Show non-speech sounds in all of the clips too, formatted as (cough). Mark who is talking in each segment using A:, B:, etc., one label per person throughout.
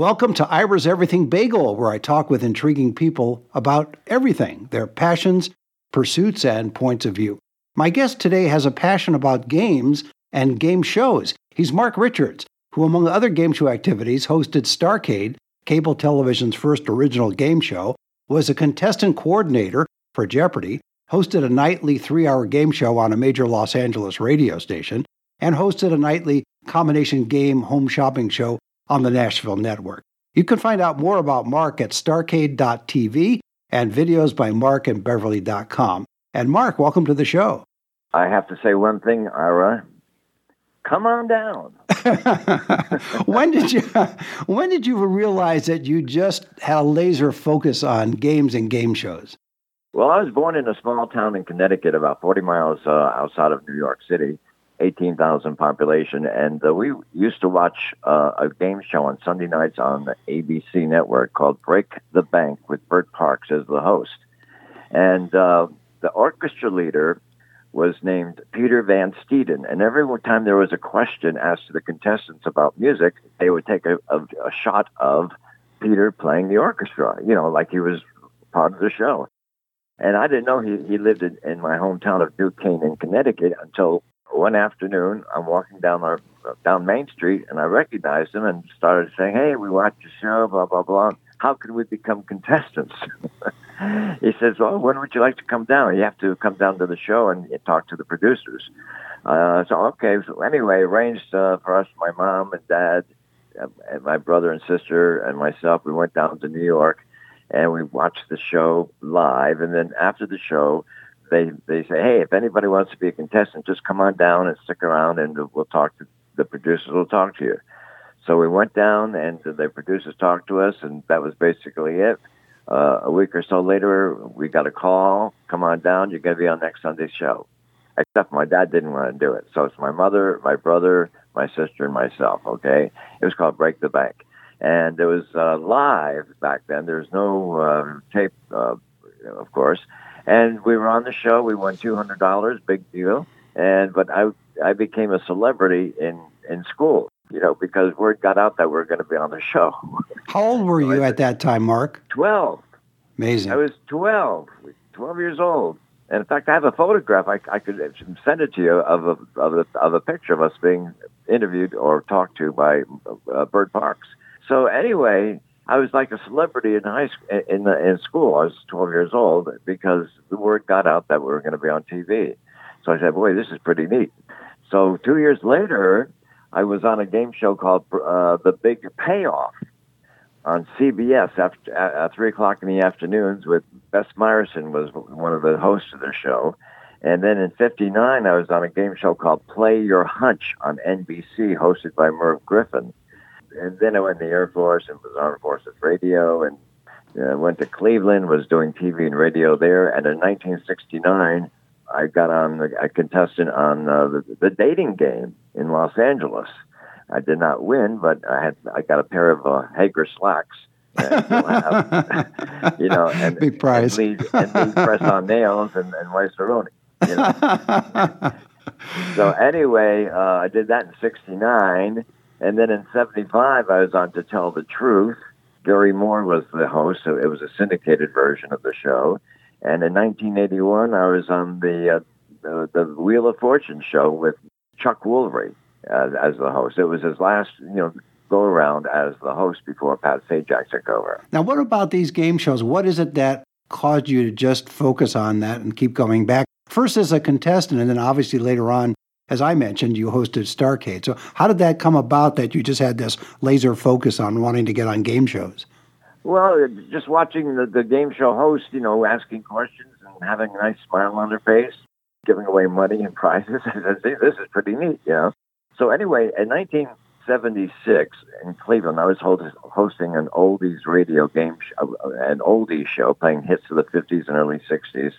A: Welcome to Ira's Everything Bagel, where I talk with intriguing people about everything their passions, pursuits, and points of view. My guest today has a passion about games and game shows. He's Mark Richards, who, among other game show activities, hosted Starcade, cable television's first original game show, was a contestant coordinator for Jeopardy, hosted a nightly three hour game show on a major Los Angeles radio station, and hosted a nightly combination game home shopping show on the Nashville network. You can find out more about Mark at starcade.tv and videos by Mark and Beverly.com. And Mark, welcome to the show.
B: I have to say one thing, Ira. Come on down. (laughs) (laughs)
A: when did you (laughs) when did you realize that you just had a laser focus on games and game shows?
B: Well, I was born in a small town in Connecticut, about 40 miles uh, outside of New York City, 18,000 population, and uh, we used to watch uh, a game show on Sunday nights on the ABC network called Break the Bank with Bert Parks as the host. And uh, the orchestra leader was named Peter Van Steeden, and every time there was a question asked to the contestants about music, they would take a, a, a shot of Peter playing the orchestra, you know, like he was part of the show. And I didn't know he, he lived in, in my hometown of New Canaan, Connecticut until one afternoon, I'm walking down our down Main Street, and I recognized him and started saying, "Hey, we watched the show, blah blah blah. How can we become contestants?" (laughs) he says, "Well, when would you like to come down? You have to come down to the show and talk to the producers." Uh, so okay. So anyway, arranged uh, for us, my mom and dad, and my brother and sister and myself. We went down to New York, and we watched the show live. And then after the show, they they say, hey, if anybody wants to be a contestant, just come on down and stick around, and we'll talk to the producers. Will talk to you. So we went down, and the producers talked to us, and that was basically it. Uh, a week or so later, we got a call. Come on down. You're going to be on next Sunday's show. Except my dad didn't want to do it. So it's my mother, my brother, my sister, and myself. Okay. It was called Break the Bank, and it was uh, live back then. There's no uh, tape, uh, of course. And we were on the show. We won two hundred dollars, big deal. And but I I became a celebrity in in school, you know, because word got out that we were going to be on the show. (laughs)
A: How old were you at that time, Mark?
B: Twelve.
A: Amazing.
B: I was 12, 12 years old. And in fact, I have a photograph. I, I could send it to you of a, of a of a picture of us being interviewed or talked to by uh, Bert Parks. So anyway, I was like a celebrity in high school, in the, in school. I was 12 years old because the word got out that we were going to be on TV. So I said, "Boy, this is pretty neat." So two years later, I was on a game show called uh, The Big Payoff on CBS after at three o'clock in the afternoons. With Bess Myerson was one of the hosts of the show, and then in '59, I was on a game show called Play Your Hunch on NBC, hosted by Merv Griffin and then I went in the Air Force and was Armed Forces Radio, and uh, went to Cleveland, was doing TV and radio there. And in 1969, I got on a contestant on uh, the, the dating game in Los Angeles. I did not win, but I had I got a pair of uh, Haggar slacks. have, (laughs) you know, and
A: big prize,
B: and lead, and press on nails and, and rice You know? (laughs) so anyway, uh, I did that in '69 and then in 75, I was on To Tell the Truth. Garry Moore was the host, so it was a syndicated version of the show. And in 1981, I was on the, uh, the, Wheel of Fortune show with Chuck Woolery as, as the host. It was his last, you know, go around as the host before Pat Sajak took over.
A: Now, what about these game shows? What is it that caused you to just focus on that and keep going back? First as a contestant, and then obviously later on as I mentioned, you hosted Starcade. So how did that come about that you just had this laser focus on wanting to get on game shows?
B: Well, just watching the, the game show host, you know, asking questions and having a nice smile on their face, giving away money and prizes. (laughs) I said, see, this is pretty neat, you know. So anyway, in 1976 in Cleveland, I was hosting an oldies radio game, show, uh, uh, an oldies show playing hits of the 50s and early 60s,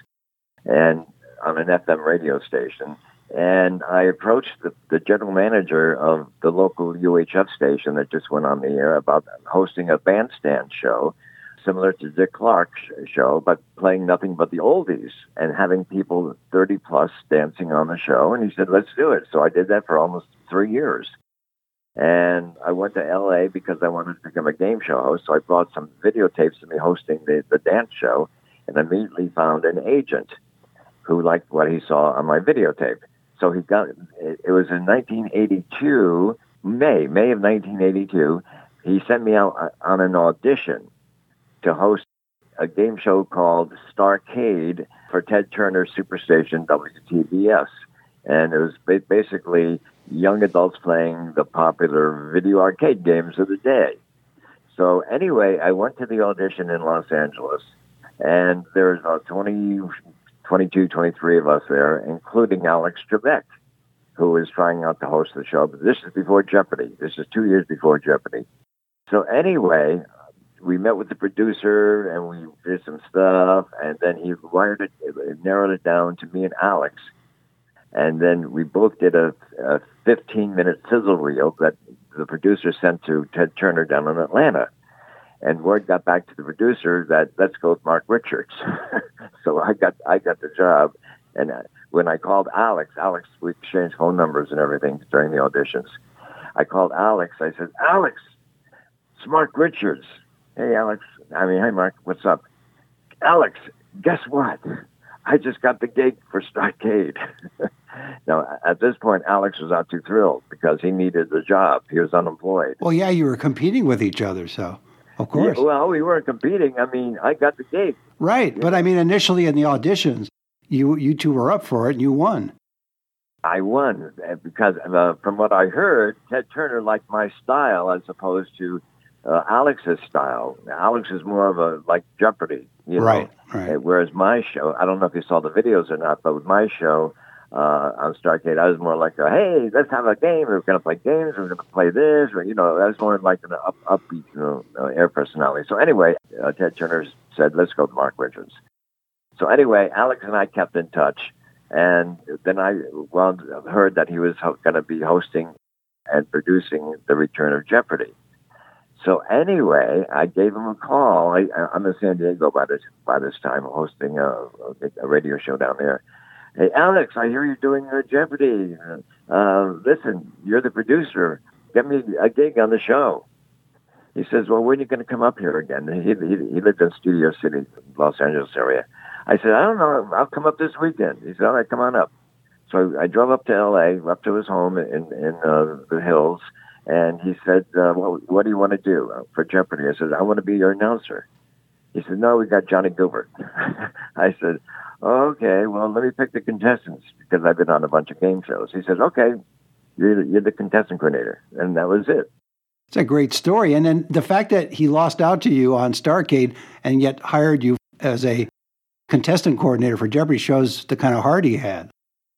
B: and on an FM radio station. And I approached the, the general manager of the local UHF station that just went on the air about hosting a bandstand show similar to Dick Clark's show, but playing nothing but the oldies and having people 30 plus dancing on the show. And he said, let's do it. So I did that for almost three years. And I went to LA because I wanted to become a game show host. So I brought some videotapes of me hosting the, the dance show and immediately found an agent who liked what he saw on my videotape. So he got, it was in 1982, May, May of 1982. He sent me out uh, on an audition to host a game show called Starcade for Ted Turner Superstation WTBS. And it was basically young adults playing the popular video arcade games of the day. So anyway, I went to the audition in Los Angeles, and there was about 20, 22, 23 of us there, including Alex Trebek, who was trying out to host the show. But this is before Jeopardy. This is two years before Jeopardy. So anyway, we met with the producer and we did some stuff, and then he wired it, narrowed it down to me and Alex, and then we both did a, a 15 minute sizzle reel that the producer sent to Ted Turner down in Atlanta. And word got back to the producer that let's go with Mark Richards. (laughs) so I got I got the job, and uh, when I called Alex, Alex we exchanged phone numbers and everything during the auditions. I called Alex. I said, Alex, it's Mark Richards. Hey, Alex. I mean, hey, Mark. What's up? Alex, guess what? I just got the gig for Starcade. (laughs) now, at this point, Alex was not too thrilled because he needed the job. He was unemployed.
A: Well, yeah, you were competing with each other, so of course.
B: Yeah, well, we weren't competing. I mean, I got the gig.
A: Right, but I mean, initially in the auditions, you you two were up for it, and you won.
B: I won eh, because uh, from what I heard, Ted Turner liked my style as opposed to uh, Alex's style. Alex is more of a like Jeopardy, you know.
A: Right, right.
B: Whereas my show, I don't know if you saw the videos or not, but with my show uh, on Starcade, I was more like, a, hey, let's have a game. We're going to play games. We're going to play this, or you know, I was more like an up, upbeat, you know, uh, air personality. So anyway, uh, Ted Turner said, let's go to Mark Richards. So anyway, Alex and I kept in touch. And then I well, heard that he was ho- going to be hosting and producing the return of Jeopardy. So anyway, I gave him a call. I, I'm in San Diego by this by this time, hosting a, a radio show down there. Hey, Alex, I hear you're doing a Jeopardy. Uh, listen, you're the producer. Get me a gig on the show. He says, well, when are you going to come up here again? He, he, he lived in Studio City, Los Angeles area. I said, I don't know. I'll come up this weekend. He said, all right, come on up. So I drove up to L.A., up to his home in, in uh, the hills, and he said, uh, well, what do you want to do for Jeopardy? I said, I want to be your announcer. He said, no, we got Johnny Gilbert. (laughs) I said, okay, well, let me pick the contestants because I've been on a bunch of game shows. He said, okay, you're, you're the contestant coordinator. And that was it.
A: It's a great story. And then the fact that he lost out to you on Starcade and yet hired you as a contestant coordinator for Jeopardy shows the kind of heart he had.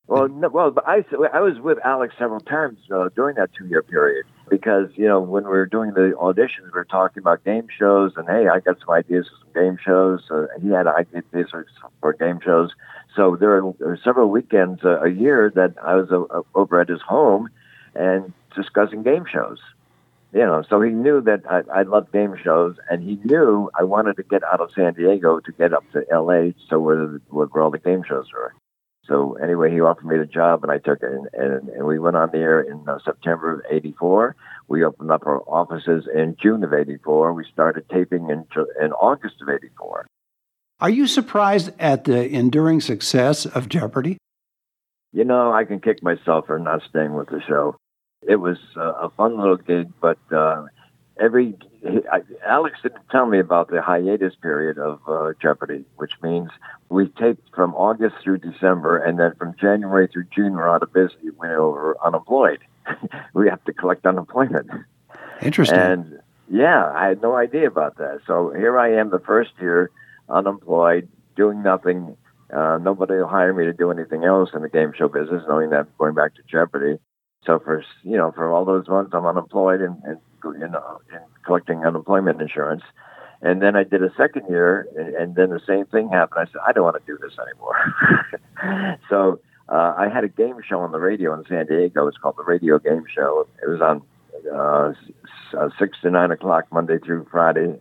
B: Well, no, well, I, I was with Alex several times uh, during that two year period because you know when we were doing the auditions, we were talking about game shows, and hey, I got some ideas for some game shows. Uh, he had ideas for game shows. So there are several weekends uh, a year that I was uh, over at his home and discussing game shows. You know, so he knew that I, I loved game shows, and he knew I wanted to get out of San Diego to get up to L.A. So where, where all the game shows were. So anyway, he offered me the job, and I took it, and, and, and we went on the air in uh, September of '84. We opened up our offices in June of '84. We started taping in in August of '84.
A: Are you surprised at the enduring success of Jeopardy?
B: You know, I can kick myself for not staying with the show. It was uh, a fun little gig, but uh, every I, Alex didn't tell me about the hiatus period of uh, Jeopardy, which means we taped from August through December, and then from January through June we're out of business. We were unemployed. (laughs) we have to collect unemployment.
A: Interesting.
B: And yeah, I had no idea about that. So here I am, the first year unemployed, doing nothing. Uh, nobody will hire me to do anything else in the game show business, knowing that I'm going back to Jeopardy. So for you know, for all those months, I'm unemployed and, and you know, and collecting unemployment insurance. And then I did a second year, and, and then the same thing happened. I said, I don't want to do this anymore. (laughs) so uh, I had a game show on the radio in San Diego. It's called the Radio Game Show. It was on uh, uh, six to nine o'clock Monday through Friday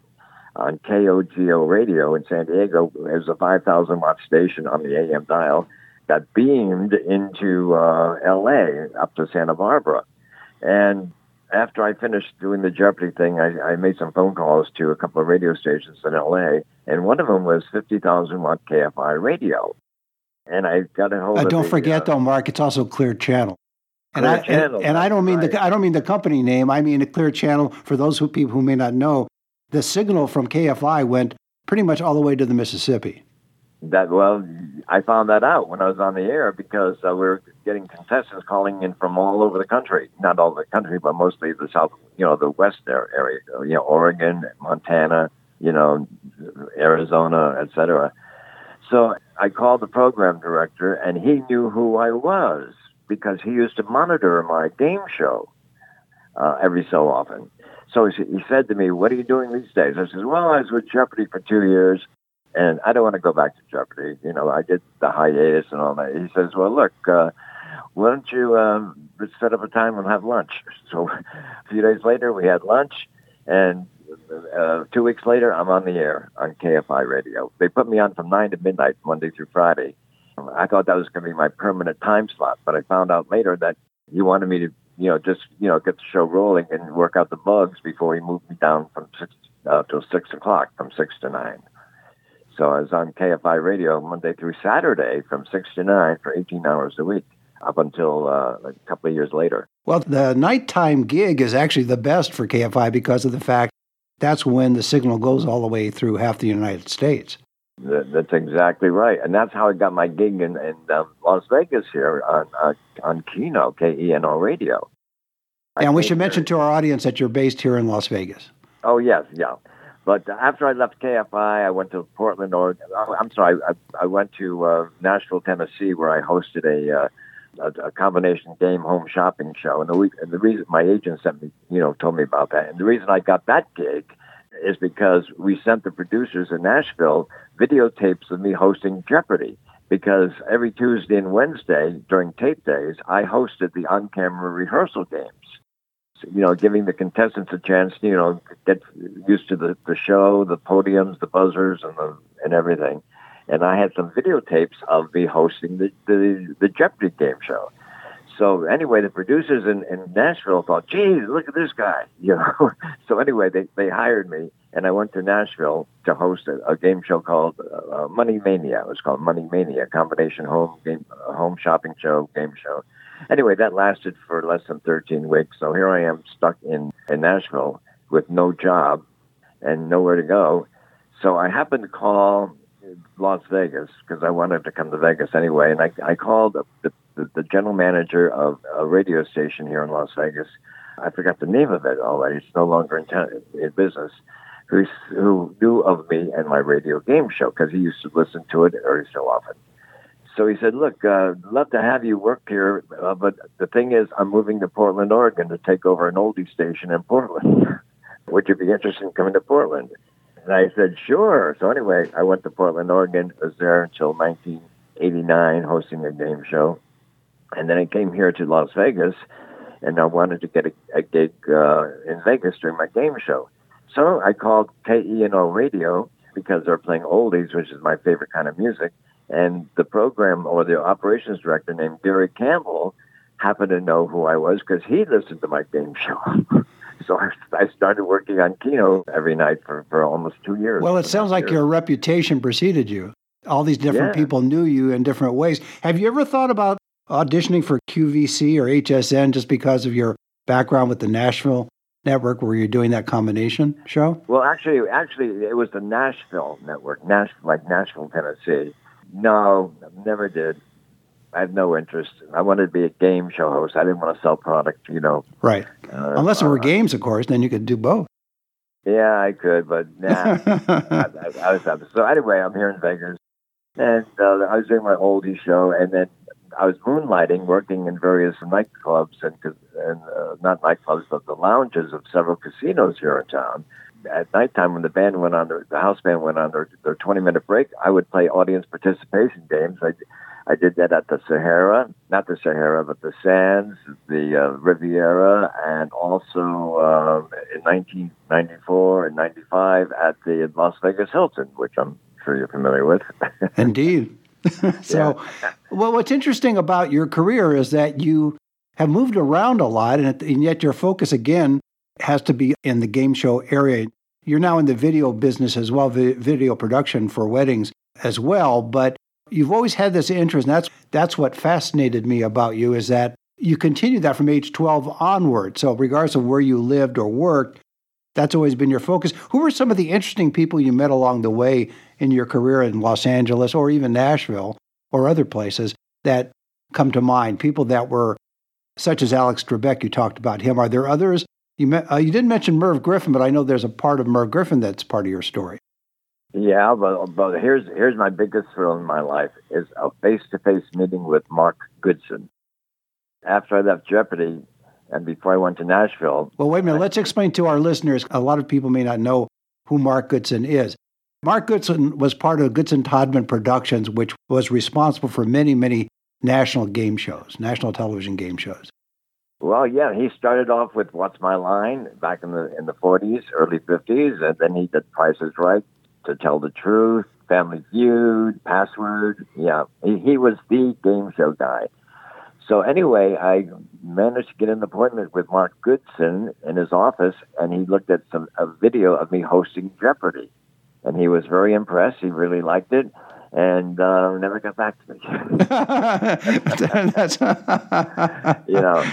B: on KOGO radio in San Diego. It was a 5,000 watt station on the AM dial that beamed into uh, LA up to Santa Barbara. And after I finished doing the Jeopardy thing, I, I made some phone calls to a couple of radio stations in LA, and one of them was 50,000 watt KFI radio. And I got a hold uh, of
A: Don't
B: the,
A: forget,
B: uh,
A: though, Mark, it's also Clear Channel. And
B: Clear
A: I,
B: Channel,
A: and, and I don't mean
B: right.
A: the I don't mean the company name. I mean a clear channel for those who people who may not know. The signal from KFI went pretty much all the way to the Mississippi.
B: That well, I found that out when I was on the air because uh, we were getting contestants calling in from all over the country. Not all the country, but mostly the south, you know, the west area, you know, Oregon, Montana, you know, Arizona, etc. So I called the program director, and he knew who I was because he used to monitor my game show uh, every so often. So he, he said to me, "What are you doing these days?" I said, "Well, I was with Jeopardy for two years, and I don't want to go back to Jeopardy. You know, I did the hiatus and all that." He says, "Well, look, uh, why don't you um, set up a time and have lunch?" (laughs) So a few days later, we had lunch, and uh, two weeks later, I'm on the air on KFI radio. They put me on from nine to midnight Monday through Friday. I thought that was going to be my permanent time slot, but I found out later that he wanted me to you know, just, you know, get the show rolling and work out the bugs before he moved me down from six uh, till six o'clock, from six to nine. So I was on KFI radio Monday through Saturday from six to nine for 18 hours a week up until uh, a couple of years later.
A: Well, the nighttime gig is actually the best for KFI because of the fact that's when the signal goes all the way through half the United States.
B: That's exactly right, and that's how I got my gig in, in um, Las Vegas here on uh, on Keno K E N O radio. I
A: and we should mention to our audience that you're based here in Las Vegas.
B: Oh yes, yeah. But after I left KFI, I went to Portland, Oregon. oh, I'm sorry, I, I went to uh, Nashville, Tennessee, where I hosted a, uh, a a combination game home shopping show. And the week, and the reason my agent sent me, you know, told me about that. And the reason I got that gig is because we sent the producers in Nashville videotapes of me hosting Jeopardy. Because every Tuesday and Wednesday during tape days, I hosted the on-camera rehearsal games you know, giving the contestants a chance, to, you know, get used to the, the show, the podiums, the buzzers, and the and everything. And I had some videotapes of me hosting the the, the Jeopardy game show. So anyway, the producers in, in Nashville thought, "Geez, look at this guy," (laughs) you know. so anyway, they they hired me, and I went to Nashville to host a, a game show called uh, Money Mania. It was called Money Mania, combination home game, home shopping show, game show. Anyway, that lasted for less than 13 weeks. So here I am stuck in, in Nashville with no job and nowhere to go. So I happened to call Las Vegas because I wanted to come to Vegas anyway. And I, I called the, the, the general manager of a radio station here in Las Vegas. I forgot the name of it already. It's no longer in, town, in business. Who, who knew of me and my radio game show because he used to listen to it every so often. So he said, "Look, uh, love to have you work here, uh, but the thing is, I'm moving to Portland, Oregon, to take over an oldie station in Portland. (laughs) Would you be interested in coming to Portland?" And I said, "Sure." So anyway, I went to Portland, Oregon. Was there until 1989, hosting a game show, and then I came here to Las Vegas, and I wanted to get a, a gig uh, in Vegas during my game show. So I called KENO Radio because they're playing oldies, which is my favorite kind of music. And the program or the operations director named Gary Campbell happened to know who I was because he listened to my game show. (laughs) so I, I started working on Keno every night for, for almost two years.
A: Well, it sounds like your reputation preceded you. All these different
B: Yeah.
A: people knew you in different ways. Have you ever thought about auditioning for QVC or HSN just because of your background with the Nashville network where you're doing that combination show?
B: Well, actually, actually, it was the Nashville network, Nash, like Nashville, Tennessee. No, never did. I had no interest. I wanted to be a game show host. I didn't want to sell product, you know.
A: Right.
B: Uh,
A: Unless it were
B: uh,
A: games, of course, then you could do both.
B: Yeah, I could, but nah. (laughs) I, I, I was so anyway. I'm here in Vegas, and uh, I was doing my oldie show, and then I was moonlighting, working in various nightclubs and and uh, not nightclubs, but the lounges of several casinos here in town. At nighttime, when the band went on their, the house band went on their, their 20 minute break, I would play audience participation games. I, I did that at the Sahara, not the Sahara, but the Sands, the uh, Riviera, and also um, in 1994 and 95 at the Las Vegas Hilton, which I'm sure you're familiar with. (laughs)
A: Indeed. (laughs) so, well, what's interesting about your career is that you have moved around a lot, and, and yet your focus again has to be in the game show area. You're now in the video business as well, video production for weddings as well, but you've always had this interest, and that's that's what fascinated me about you is that you continued that from age 12 onward. So regardless of where you lived or worked, that's always been your focus. Who were some of the interesting people you met along the way in your career in Los Angeles or even Nashville or other places that come to mind? People that were such as Alex Trebek, you talked about him. Are there others? You, uh, you didn't mention Merv Griffin, but I know there's a part of Merv Griffin that's part of your story.
B: Yeah, but, but here's here's my biggest thrill in my life is a face-to-face meeting with Mark Goodson. After I left Jeopardy, and before I went to Nashville.
A: Well, wait a minute. Let's explain to our listeners. A lot of people may not know who Mark Goodson is. Mark Goodson was part of Goodson Todman Productions, which was responsible for many, many national game shows, national television game shows.
B: Well, yeah, he started off with "What's My Line" back in the in the '40s, early '50s, and then he did "Price Is Right," "To Tell the Truth," "Family Feud," "Password." Yeah, he, he was the game show guy. So anyway, I managed to get an appointment with Mark Goodson in his office, and he looked at some a video of me hosting Jeopardy, and he was very impressed. He really liked it, and uh, never got back to me. (laughs) (laughs) you know,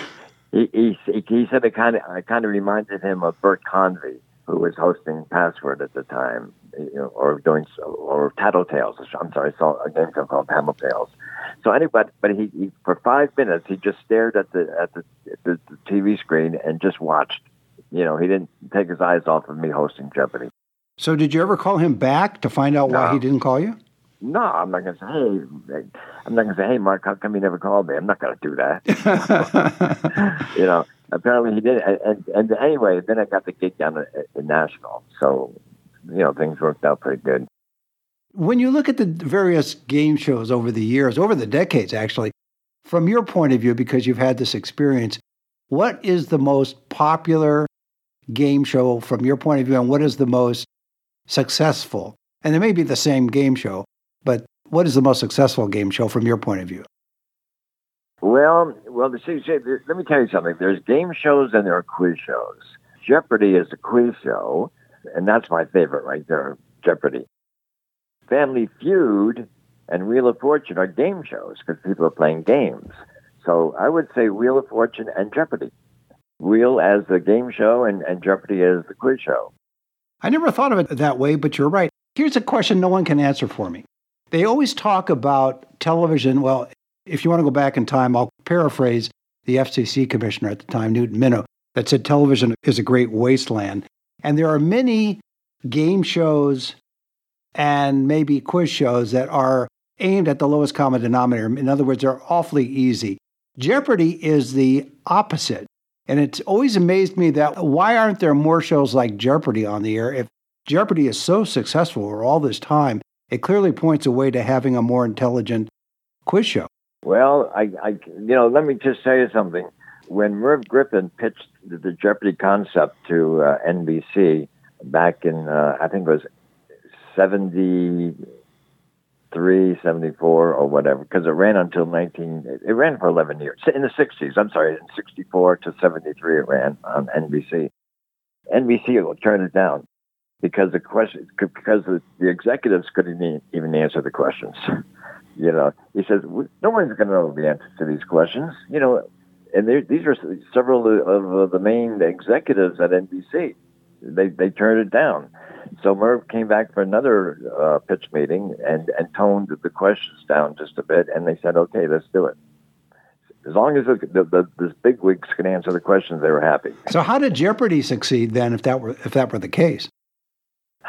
B: he, he he said it kind of I kind of reminded him of Bert Convy, who was hosting Password at the time, you know, or doing or Tattletales. I'm sorry, I saw a game show called Tattletales. So anyway, but he, he for five minutes he just stared at the at the, the, the TV screen and just watched. You know, he didn't take his eyes off of me hosting Jeopardy.
A: So did you ever call him back to find out no. why he didn't call you?
B: No, I'm not going to say, hey, I'm not going to say, hey, Mark, how come you never called me? I'm not going to do that. (laughs) you know, apparently he did. And, and anyway, then I got the gig down in Nashville. So, you know, things worked out pretty good.
A: When you look at the various game shows over the years, over the decades, actually, from your point of view, because you've had this experience, what is the most popular game show from your point of view, and what is the most successful? And it may be the same game show, but what is the most successful game show from your point of view?
B: Well, well, see, see, let me tell you something. There's game shows and there are quiz shows. Jeopardy is a quiz show, and that's my favorite right there, Jeopardy. Family Feud and Wheel of Fortune are game shows because people are playing games. So I would say Wheel of Fortune and Jeopardy. Wheel as the game show and, and Jeopardy as the quiz show.
A: I never thought of it that way, but you're right. Here's a question no one can answer for me. They always talk about television. Well, if you want to go back in time, I'll paraphrase the FCC commissioner at the time, Newton Minow, that said television is a great wasteland. And there are many game shows and maybe quiz shows that are aimed at the lowest common denominator. In other words, they're awfully easy. Jeopardy is the opposite. And it's always amazed me that why aren't there more shows like Jeopardy on the air? If Jeopardy is so successful for all this time, it clearly points a way to having a more intelligent quiz show.
B: Well, I, I you know, let me just tell you something. When Merv Griffin pitched the Jeopardy concept to uh, NBC back in, uh, I think it was 73, 74, or whatever, because it ran until 19, it ran for 11 years. In the 60s, I'm sorry, in 64 to 73 it ran on NBC. NBC turned it down because the question because the, executives couldn't even answer the questions. You know, he says no one's going to know the answers to these questions. You know, and these are several of the main executives at NBC. They they turned it down. So Merv came back for another uh, pitch meeting and and toned the questions down just a bit, and they said, okay, let's do it. As long as the, the, the, the big wigs can answer the questions, they were happy.
A: So how did Jeopardy succeed then, if that were if that were the case?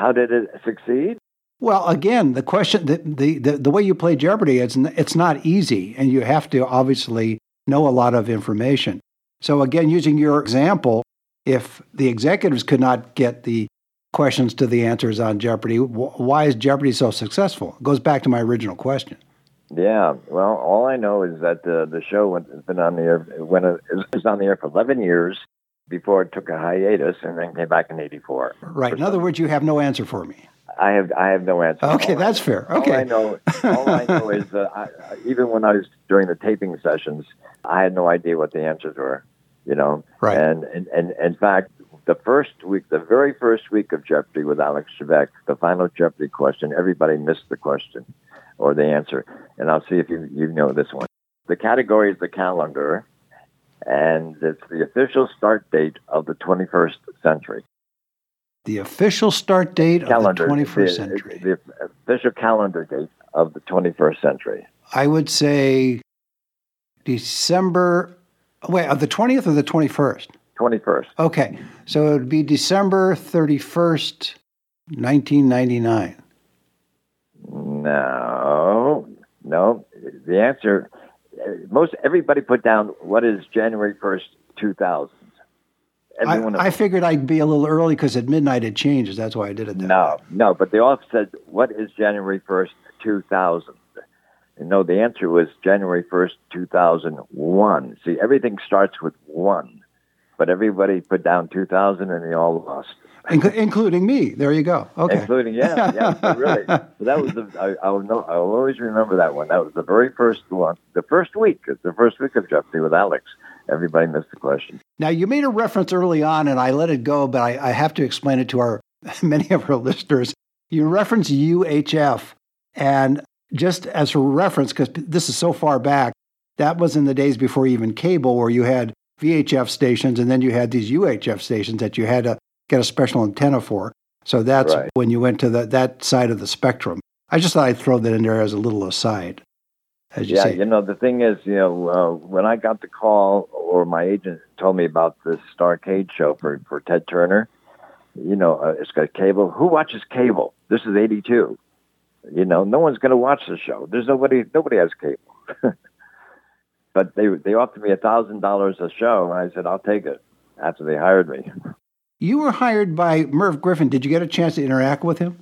B: How did it succeed?
A: Well, again, the question, the, the, the, the way you play Jeopardy, it's, it's not easy, and you have to obviously know a lot of information. So, again, using your example, if the executives could not get the questions to the answers on Jeopardy, why is Jeopardy so successful? It goes back to my original question.
B: Yeah, well, all I know is that the the show has been on the air when it on the air for 11 years before it took a hiatus and then came back in 84.
A: Right. In other words, you have no answer for me.
B: I have I have no answer.
A: Okay,
B: all
A: that's
B: I,
A: fair. Okay.
B: All I know, all I know is that I, even when I was during the taping sessions, I had no idea what the answers were. You know,
A: right?
B: And and, and in fact, the first week, the very first week of Jeopardy with Alex Trebek, the final Jeopardy question, everybody missed the question or the answer. And I'll see if you you know this one. The category is the calendar, and it's the official start date of the 21st century.
A: The official start date
B: calendar,
A: of the 21st
B: the,
A: century.
B: The official calendar date of the 21st century.
A: I would say December. Wait, of the 20th or the 21st?
B: 21st.
A: Okay. So it would be December 31st, 1999.
B: No, no. The answer, most everybody put down what is January 1st, 2000.
A: I, I, figured I'd be a little early because at midnight it changes. That's why I did it that
B: No,
A: way.
B: no, but they all said, what is January 1st, 2000? And no, the answer was January 1st, 2001. See, everything starts with one, but everybody put down 2000 and they all lost.
A: Inc- including me. There you go. Okay.
B: Including, yeah, yeah, really. So that was the, I, I'll know, I'll always remember that one. That was the very first one, the first week, it's the first week of Jeopardy with Alex. Everybody missed the question.
A: Now, you made a reference early on, and I let it go, but I, I have to explain it to our (laughs) many of our listeners. You reference UHF, and just as a reference, because this is so far back, that was in the days before even cable, where you had VHF stations, and then you had these UHF stations that you had to get a special antenna for. So that's
B: right.
A: when you went to the, that side of the spectrum. I just thought I'd throw that in there as a little aside. You
B: yeah,
A: say.
B: you know, the thing is, you know, uh, when I got the call or my agent told me about this Starcade show for, for Ted Turner, you know, uh, it's got cable. Who watches cable? This is 82. You know, no one's going to watch the show. There's nobody, nobody has cable. (laughs) but they, they offered me a thousand dollars a show. And I said, I'll take it after they hired me.
A: You were hired by Merv Griffin. Did you get a chance to interact with him?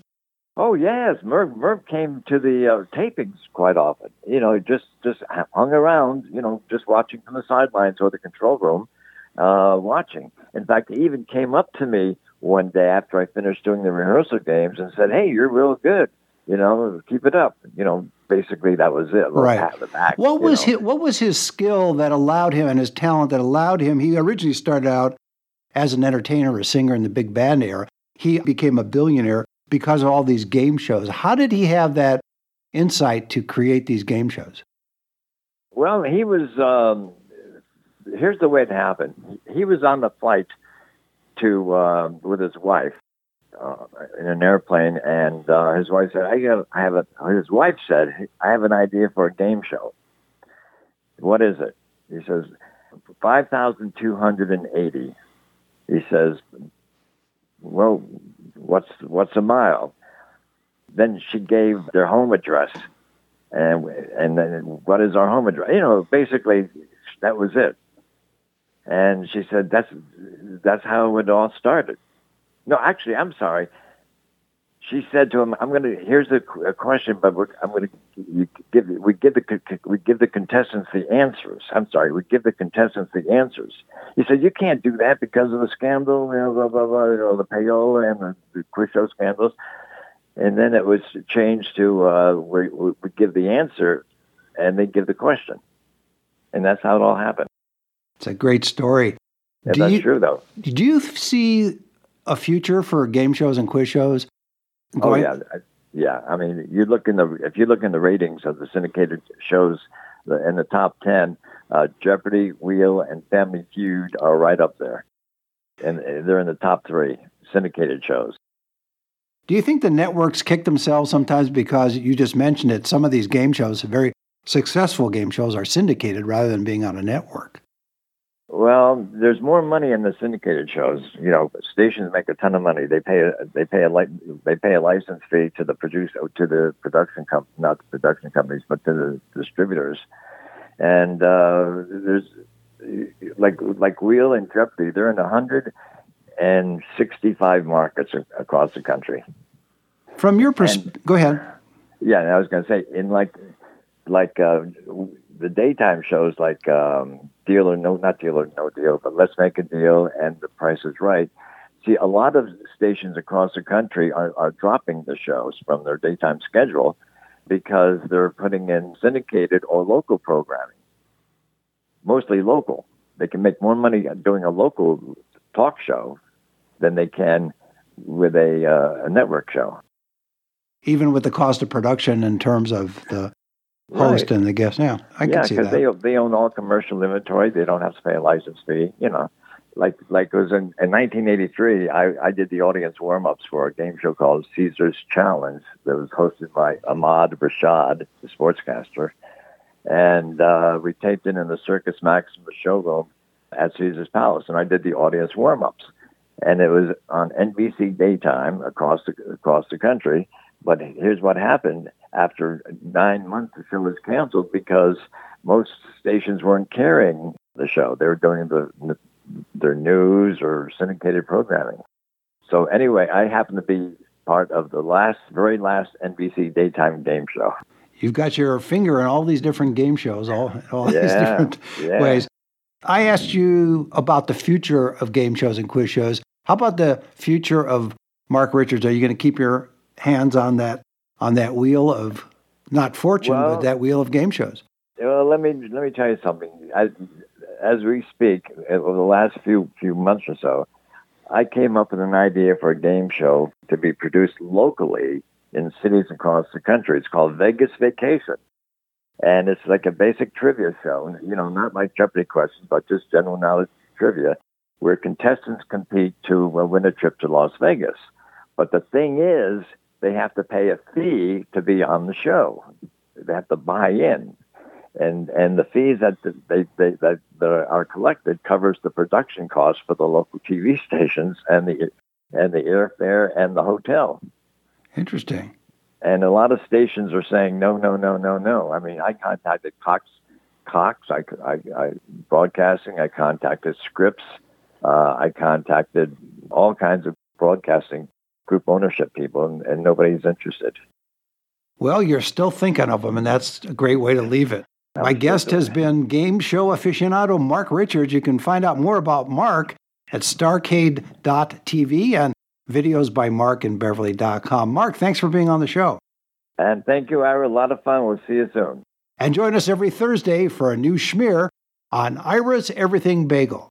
B: Oh yes, Merv Merv came to the uh, tapings quite often. You know, just just hung around. You know, just watching from the sidelines or the control room, uh, watching. In fact, he even came up to me one day after I finished doing the rehearsal games and said, "Hey, you're real good. You know, keep it up." You know, basically that was it.
A: Right.
B: Pat the back,
A: what was
B: know.
A: his, what was his skill that allowed him and his talent that allowed him? He originally started out as an entertainer, a singer in the big band era. He became a billionaire because of all these game shows. How did he have that insight to create these game shows?
B: Well, he was. Um, here's the way it happened. He was on the flight to uh, with his wife uh, in an airplane, and uh, his wife said, "I got. I have a." His wife said, "I have an idea for a game show." What is it? He says, 5,280 he says, "Well, what's what's a mile?" Then she gave their home address, and and then what is our home address? You know, basically that was it. And she said, "That's that's how it all started." No, actually, I'm sorry. She said to him, "I'm going to. Here's a, a question, but we're, I'm going to give. We give the we give the contestants the answers. I'm sorry, we give the contestants the answers." He said, "You can't do that because of the scandal, you know, blah blah blah, you know, the payola and the, the quiz show scandals." And then it was changed to uh, we, we give the answer, and they give the question, and that's how it all happened.
A: It's a great story.
B: Yeah,
A: Do
B: that's
A: you-
B: true, though.
A: Do you see a future for game shows and quiz shows?
B: Oh yeah, yeah. I mean, you look in the if you look in the ratings of the syndicated shows in the top ten, uh, Jeopardy, Wheel, and Family Feud are right up there, and they're in the top three syndicated shows.
A: Do you think the networks kick themselves sometimes because you just mentioned it? Some of these game shows, very successful game shows, are syndicated rather than being on a network.
B: Well, there's more money in the syndicated shows. You know, stations make a ton of money. They pay a, they pay a li- they pay a license fee to the producer to the production com- not the production companies, but to the distributors. And uh, there's like like Wheel and Jeopardy. They're in 165 markets across the country.
A: From your perspective, go ahead.
B: Yeah, and I was going to say in like like uh, the daytime shows like um, Deal or No, not Deal or No Deal, but Let's Make a Deal and The Price is Right. See, a lot of stations across the country are, are dropping the shows from their daytime schedule because they're putting in syndicated or local programming, mostly local. They can make more money doing a local talk show than they can with a, uh, a network show.
A: Even with the cost of production in terms of the host
B: Right.
A: the guest. Yeah, I
B: yeah,
A: can see that.
B: they they own all commercial inventory. They don't have to pay a license fee. You know, like like it was in, in 1983. I I did the audience warm ups for a game show called Caesar's Challenge that was hosted by Ahmad Rashad, the sportscaster, and uh, we taped it in the Circus Maximus showroom at Caesar's Palace, and I did the audience warm ups, and it was on NBC daytime across the across the country. But here's what happened after nine months, the show was canceled because most stations weren't carrying the show. They were doing the their news or syndicated programming. So anyway, I happen to be part of the last, very last NBC daytime game show.
A: You've got your finger in all these different game shows, all, all these different
B: yeah.
A: ways. I asked you about the future of game shows and quiz shows. How about the future of Mark Richards? Are you going to keep your hands on that on that wheel of not fortune,
B: Well-
A: but that wheel of game shows?
B: Well, let me let me tell you something. As as we speak, over the last few few months or so, I came up with an idea for a game show to be produced locally in cities across the country. It's called Vegas Vacation, and it's like a basic trivia show. You know, not like Jeopardy questions, but just general knowledge trivia, where contestants compete to uh, win a trip to Las Vegas. But the thing is, they have to pay a fee to be on the show. They have to buy in and and the fees that they, they that, are collected covers the production costs for the local TV (laughs) stations and the and the airfare and the hotel.
A: Interesting.
B: And a lot of stations are saying no, no, no, no, no. I mean, I contacted Cox, Cox, I, I, I broadcasting. I contacted Scripps. Uh, I contacted all kinds of broadcasting group ownership people, and, and nobody's interested.
A: Well, you're still thinking of them, and that's a great way to leave it. My guest has been game show aficionado Mark Richards. You can find out more about Mark at starcade.tv and videos by Mark and Beverly.com. Mark, thanks for being on the show.
B: And thank you, Ira. A lot of fun. We'll see you soon.
A: And join us every Thursday for a new schmear on Ira's Everything Bagel.